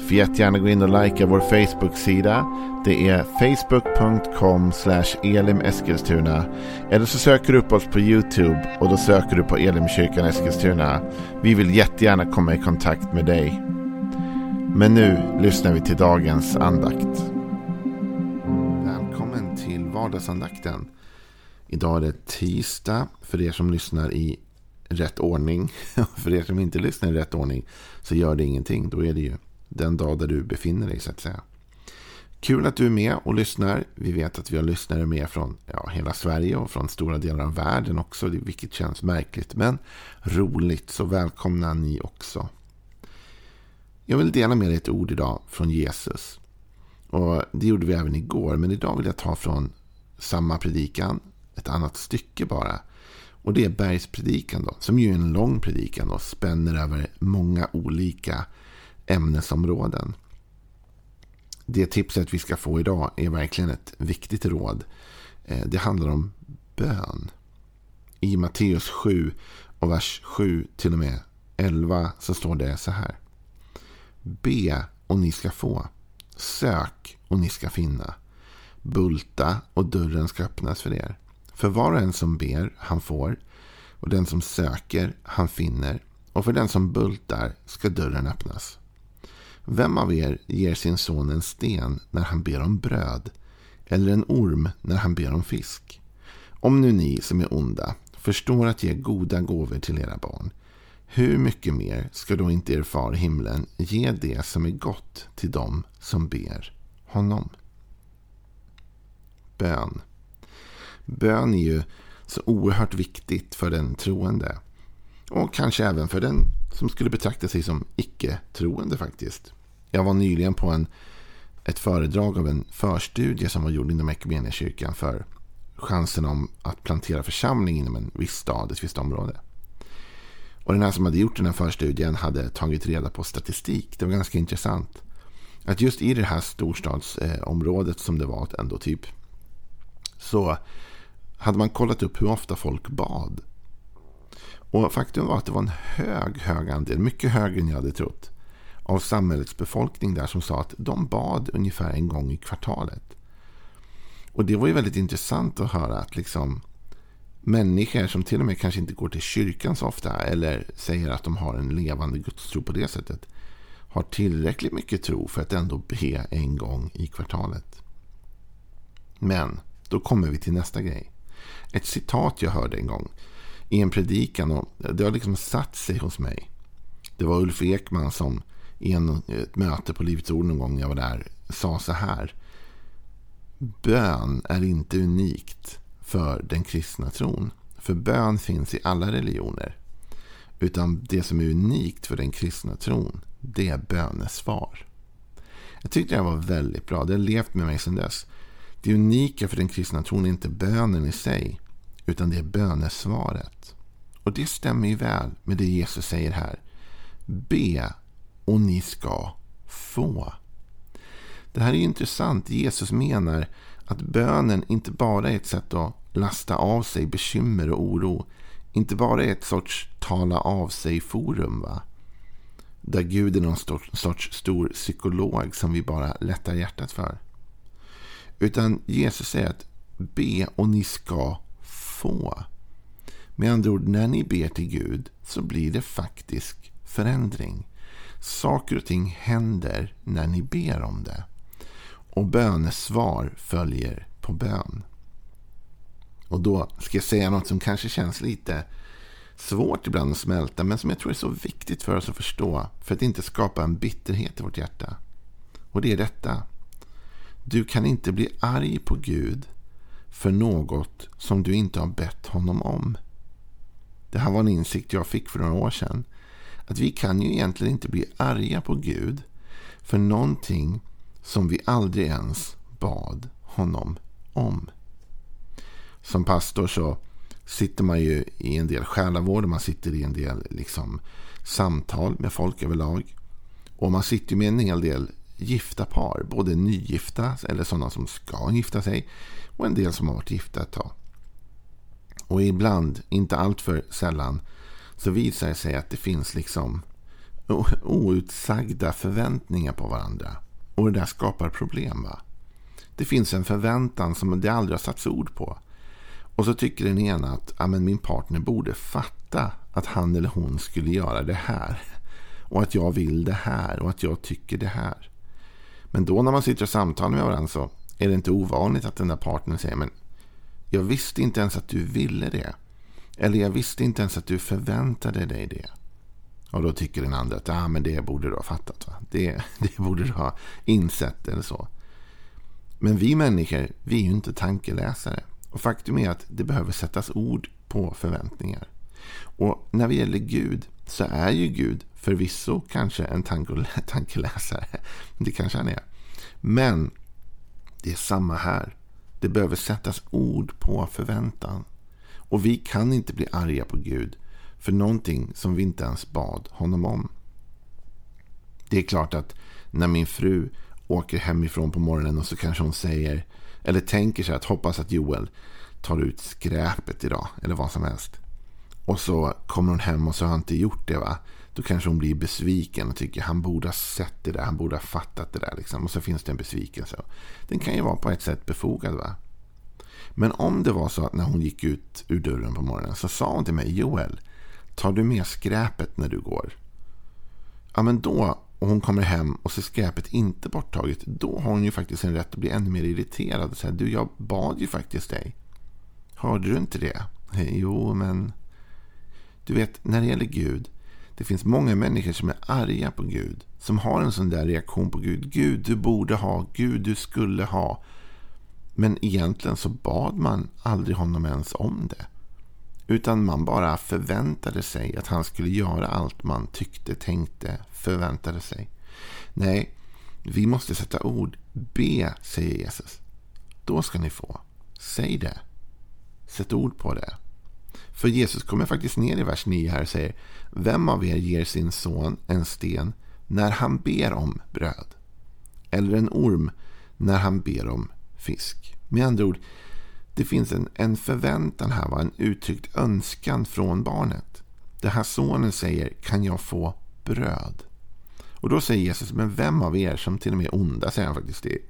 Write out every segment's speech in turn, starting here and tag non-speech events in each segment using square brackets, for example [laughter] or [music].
Får jättegärna gå in och likea vår Facebook-sida. Det är facebook.com elimeskilstuna. Eller så söker du upp oss på YouTube och då söker du på Elimkyrkan Eskilstuna. Vi vill jättegärna komma i kontakt med dig. Men nu lyssnar vi till dagens andakt. Välkommen till vardagsandakten. Idag är det tisdag för er som lyssnar i rätt ordning. [laughs] för er som inte lyssnar i rätt ordning så gör det ingenting. Då är det ju den dag där du befinner dig så att säga. Kul att du är med och lyssnar. Vi vet att vi har lyssnare med från ja, hela Sverige och från stora delar av världen också, vilket känns märkligt men roligt. Så välkomna ni också. Jag vill dela med dig ett ord idag från Jesus. Och Det gjorde vi även igår, men idag vill jag ta från samma predikan, ett annat stycke bara. Och det är bergspredikan då, som ju är en lång predikan och spänner över många olika ämnesområden. Det tipset vi ska få idag är verkligen ett viktigt råd. Eh, det handlar om bön. I Matteus 7 och vers 7 till och med 11 så står det så här. Be och ni ska få. Sök och ni ska finna. Bulta och dörren ska öppnas för er. För var och en som ber, han får. Och den som söker, han finner. Och för den som bultar ska dörren öppnas. Vem av er ger sin son en sten när han ber om bröd? Eller en orm när han ber om fisk? Om nu ni som är onda förstår att ge goda gåvor till era barn. Hur mycket mer ska då inte er far i himlen ge det som är gott till dem som ber honom? Bön. Bön är ju så oerhört viktigt för den troende. Och kanske även för den som skulle betrakta sig som icke-troende faktiskt. Jag var nyligen på en, ett föredrag av en förstudie som var gjord inom Equmeniakyrkan för chansen om att plantera församling inom en viss stad, ett visst område. Och den här som hade gjort den här förstudien hade tagit reda på statistik. Det var ganska intressant. Att just i det här storstadsområdet som det var ändå typ. Så hade man kollat upp hur ofta folk bad. Och faktum var att det var en hög, hög andel, mycket högre än jag hade trott, av samhällets befolkning där som sa att de bad ungefär en gång i kvartalet. Och det var ju väldigt intressant att höra att liksom människor som till och med kanske inte går till kyrkan så ofta eller säger att de har en levande gudstro på det sättet har tillräckligt mycket tro för att ändå be en gång i kvartalet. Men då kommer vi till nästa grej. Ett citat jag hörde en gång i en predikan och det har liksom satt sig hos mig. Det var Ulf Ekman som i en, ett möte på Livets Ord någon gång när jag var där sa så här. Bön är inte unikt för den kristna tron. För bön finns i alla religioner. Utan det som är unikt för den kristna tron, det är bönesvar. Jag tyckte det var väldigt bra. Det har levt med mig sedan dess. Det unika för den kristna tron är inte bönen i sig, utan det är bönesvaret. Och det stämmer ju väl med det Jesus säger här. Be och ni ska få. Det här är intressant. Jesus menar att bönen inte bara är ett sätt att lasta av sig bekymmer och oro. Inte bara är ett sorts tala av sig forum. Va? Där Gud är någon sorts stor psykolog som vi bara lättar hjärtat för. Utan Jesus säger att be och ni ska få. Med andra ord, när ni ber till Gud så blir det faktisk förändring. Saker och ting händer när ni ber om det. Och bönesvar följer på bön. Och då ska jag säga något som kanske känns lite svårt ibland att smälta. Men som jag tror är så viktigt för oss att förstå. För att inte skapa en bitterhet i vårt hjärta. Och det är detta. Du kan inte bli arg på Gud för något som du inte har bett honom om. Det här var en insikt jag fick för några år sedan. Att vi kan ju egentligen inte bli arga på Gud för någonting som vi aldrig ens bad honom om. Som pastor så sitter man ju i en del själavård. och Man sitter i en del liksom, samtal med folk överlag. Och man sitter med en hel del gifta par. Både nygifta eller sådana som ska gifta sig. Och en del som har varit gifta ett tag. Och ibland, inte alltför sällan, så visar det sig att det finns liksom outsagda förväntningar på varandra. Och det där skapar problem. va? Det finns en förväntan som det aldrig har satts ord på. Och så tycker den ena att ja, men min partner borde fatta att han eller hon skulle göra det här. Och att jag vill det här och att jag tycker det här. Men då när man sitter och samtalar med varandra så är det inte ovanligt att den där partnern säger men jag visste inte ens att du ville det. Eller jag visste inte ens att du förväntade dig det. Och då tycker den andra att ah, men det borde du ha fattat. Va? Det, [laughs] det borde du ha insett eller så. Men vi människor, vi är ju inte tankeläsare. Och faktum är att det behöver sättas ord på förväntningar. Och när det gäller Gud så är ju Gud förvisso kanske en [laughs] tankeläsare. Det kanske han är. Men det är samma här. Det behöver sättas ord på förväntan. Och vi kan inte bli arga på Gud för någonting som vi inte ens bad honom om. Det är klart att när min fru åker hemifrån på morgonen och så kanske hon säger eller tänker sig att hoppas att Joel tar ut skräpet idag eller vad som helst. Och så kommer hon hem och så har han inte gjort det va. Då kanske hon blir besviken och tycker han borde ha sett det där. Han borde ha fattat det där. Liksom. Och så finns det en besvikelse. Den kan ju vara på ett sätt befogad. va. Men om det var så att när hon gick ut ur dörren på morgonen så sa hon till mig Joel, tar du med skräpet när du går? Ja men då, och hon kommer hem och ser skräpet inte borttaget, då har hon ju faktiskt en rätt att bli ännu mer irriterad och säga du jag bad ju faktiskt dig. Hörde du inte det? Jo men du vet, när det gäller Gud, det finns många människor som är arga på Gud. Som har en sån där reaktion på Gud. Gud, du borde ha. Gud, du skulle ha. Men egentligen så bad man aldrig honom ens om det. Utan man bara förväntade sig att han skulle göra allt man tyckte, tänkte, förväntade sig. Nej, vi måste sätta ord. Be, säger Jesus. Då ska ni få. Säg det. Sätt ord på det. För Jesus kommer faktiskt ner i vers 9 här och säger Vem av er ger sin son en sten när han ber om bröd? Eller en orm när han ber om fisk? Med andra ord, det finns en, en förväntan här, va? en uttryckt önskan från barnet. Det här sonen säger, kan jag få bröd? Och då säger Jesus, men vem av er som till och med är onda, säger han faktiskt. Det är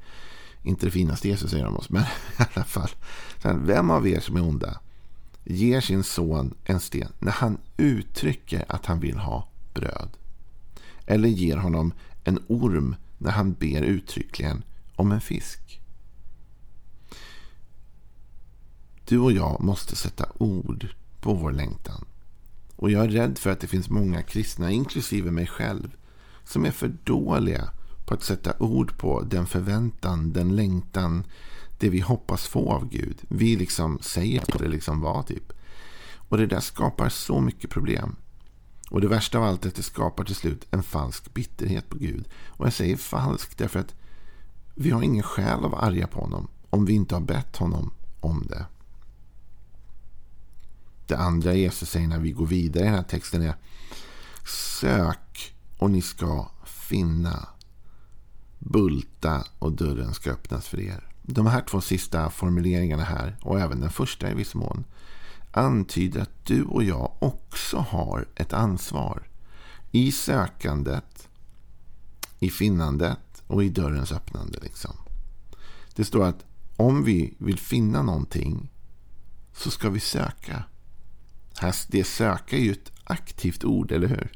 inte det finaste Jesus säger om oss, men [laughs] i alla fall. Vem av er som är onda ger sin son en sten när han uttrycker att han vill ha bröd. Eller ger honom en orm när han ber uttryckligen om en fisk. Du och jag måste sätta ord på vår längtan. Och jag är rädd för att det finns många kristna, inklusive mig själv, som är för dåliga på att sätta ord på den förväntan, den längtan, det vi hoppas få av Gud. Vi liksom säger att det liksom var typ. Och det där skapar så mycket problem. Och det värsta av allt är att det skapar till slut en falsk bitterhet på Gud. Och jag säger falsk därför att vi har ingen skäl att vara arga på honom om vi inte har bett honom om det. Det andra Jesus säger när vi går vidare i den här texten är Sök och ni ska finna. Bulta och dörren ska öppnas för er. De här två sista formuleringarna här och även den första i viss mån antyder att du och jag också har ett ansvar i sökandet, i finnandet och i dörrens öppnande. Liksom. Det står att om vi vill finna någonting så ska vi söka. Det söka är ju ett aktivt ord, eller hur?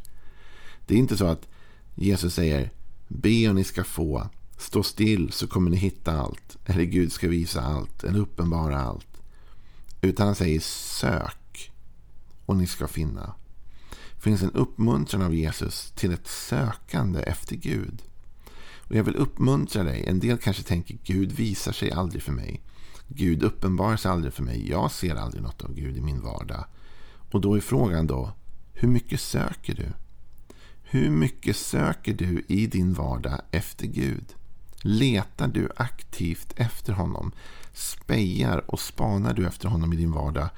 Det är inte så att Jesus säger be och ni ska få. Stå still så kommer ni hitta allt. Eller Gud ska visa allt. Eller uppenbara allt. Utan han säger sök och ni ska finna. Det finns en uppmuntran av Jesus till ett sökande efter Gud. Och Jag vill uppmuntra dig. En del kanske tänker Gud visar sig aldrig för mig. Gud uppenbarar sig aldrig för mig. Jag ser aldrig något av Gud i min vardag. Och då är frågan då, hur mycket söker du? Hur mycket söker du i din vardag efter Gud? Letar du aktivt efter honom? Spejar och spanar du efter honom i din vardag?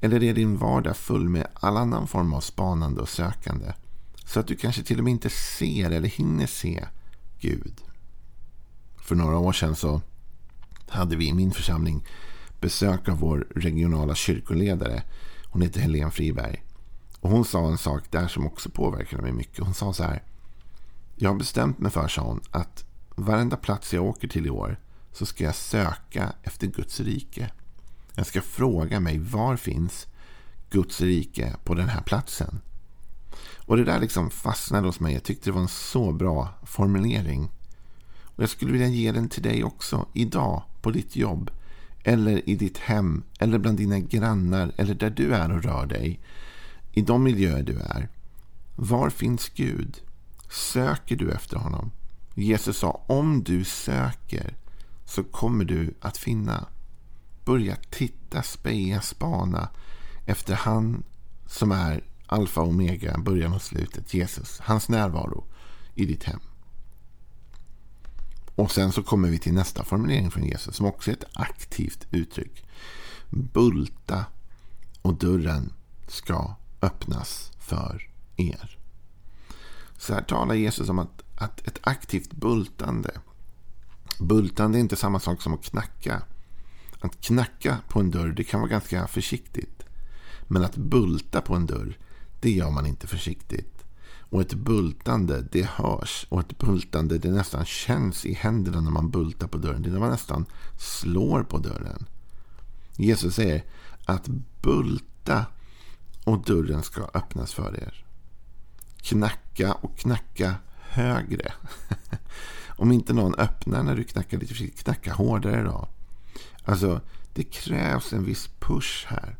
Eller är din vardag full med all annan form av spanande och sökande? Så att du kanske till och med inte ser eller hinner se Gud. För några år sedan så hade vi i min församling besök av vår regionala kyrkoledare. Hon heter Helene Friberg. Och hon sa en sak där som också påverkade mig mycket. Hon sa så här. Jag har bestämt mig för, sa hon, att varenda plats jag åker till i år så ska jag söka efter Guds rike. Jag ska fråga mig var finns Guds rike på den här platsen. Och det där liksom fastnade hos mig. Jag tyckte det var en så bra formulering. Och Jag skulle vilja ge den till dig också idag på ditt jobb. Eller i ditt hem. Eller bland dina grannar. Eller där du är och rör dig. I de miljöer du är. Var finns Gud? Söker du efter honom? Jesus sa om du söker så kommer du att finna. Börja titta, speja, spana efter han som är alfa och omega, början och slutet, Jesus. Hans närvaro i ditt hem. Och sen så kommer vi till nästa formulering från Jesus som också är ett aktivt uttryck. Bulta och dörren ska öppnas för er. Så här talar Jesus om att, att ett aktivt bultande. Bultande är inte samma sak som att knacka. Att knacka på en dörr det kan vara ganska försiktigt. Men att bulta på en dörr det gör man inte försiktigt. Och ett bultande, det hörs. Och ett bultande, det nästan känns i händerna när man bultar på dörren. Det är när man nästan slår på dörren. Jesus säger att bulta och dörren ska öppnas för er. Knacka och knacka högre. [laughs] Om inte någon öppnar när du knackar lite försiktigt, knacka hårdare då. Alltså, det krävs en viss push här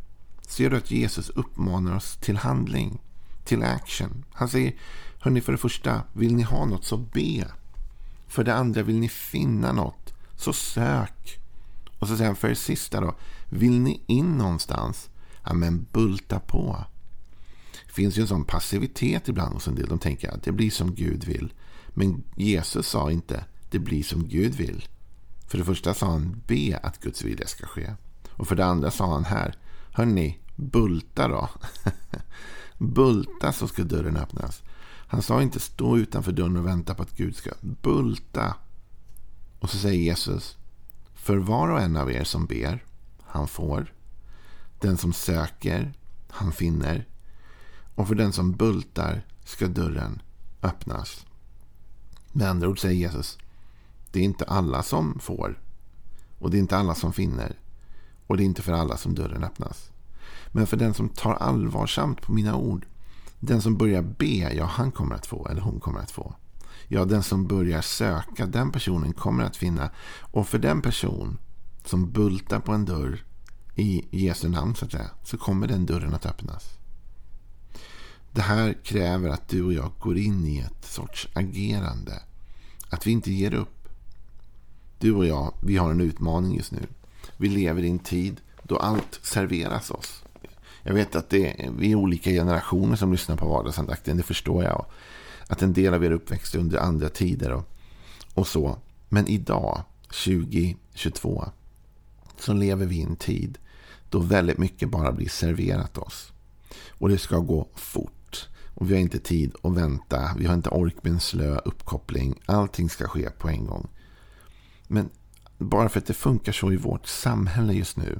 ser du att Jesus uppmanar oss till handling, till action. Han säger, hörni, för det första, vill ni ha något så be. För det andra, vill ni finna något så sök. Och så säger han för det sista då, vill ni in någonstans, ja men bulta på. Det finns ju en sån passivitet ibland hos en del. De tänker att det blir som Gud vill. Men Jesus sa inte det blir som Gud vill. För det första sa han be att Guds vilja ska ske. Och för det andra sa han här Hörni, bulta då. [laughs] bulta så ska dörren öppnas. Han sa inte stå utanför dörren och vänta på att Gud ska bulta. Och så säger Jesus. För var och en av er som ber, han får. Den som söker, han finner. Och för den som bultar ska dörren öppnas. Med andra ord säger Jesus. Det är inte alla som får. Och det är inte alla som finner. Och det är inte för alla som dörren öppnas. Men för den som tar allvarsamt på mina ord. Den som börjar be, ja han kommer att få, eller hon kommer att få. Ja, den som börjar söka, den personen kommer att finna. Och för den person som bultar på en dörr i Jesu namn så att säga, så kommer den dörren att öppnas. Det här kräver att du och jag går in i ett sorts agerande. Att vi inte ger upp. Du och jag, vi har en utmaning just nu. Vi lever i en tid då allt serveras oss. Jag vet att det är, vi är olika generationer som lyssnar på vardagsandakten. Det förstår jag. Att en del av er uppväxt under andra tider och, och så. Men idag, 2022, så lever vi i en tid då väldigt mycket bara blir serverat oss. Och det ska gå fort. Och vi har inte tid att vänta. Vi har inte ork med en slö uppkoppling. Allting ska ske på en gång. Men bara för att det funkar så i vårt samhälle just nu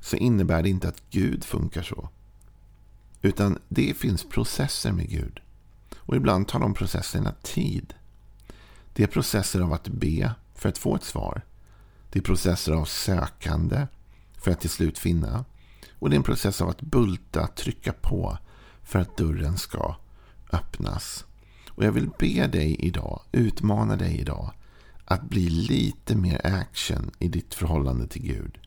så innebär det inte att Gud funkar så. Utan det finns processer med Gud. Och ibland tar de processerna tid. Det är processer av att be för att få ett svar. Det är processer av sökande för att till slut finna. Och det är en process av att bulta, trycka på för att dörren ska öppnas. Och jag vill be dig idag, utmana dig idag att bli lite mer action i ditt förhållande till Gud.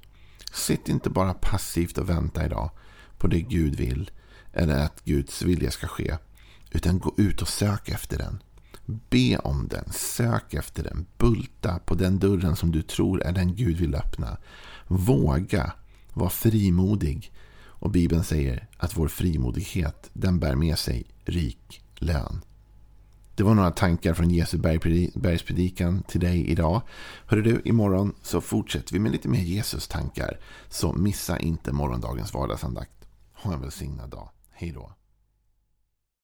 Sitt inte bara passivt och vänta idag på det Gud vill eller att Guds vilja ska ske. Utan gå ut och sök efter den. Be om den, sök efter den, bulta på den dörren som du tror är den Gud vill öppna. Våga vara frimodig. Och Bibeln säger att vår frimodighet den bär med sig rik lön. Det var några tankar från Jesu bergspredikan till dig idag. Hörru du, imorgon så fortsätter vi med lite mer Jesus-tankar. Så missa inte morgondagens vardagsandakt. Ha en välsignad dag. Hej då.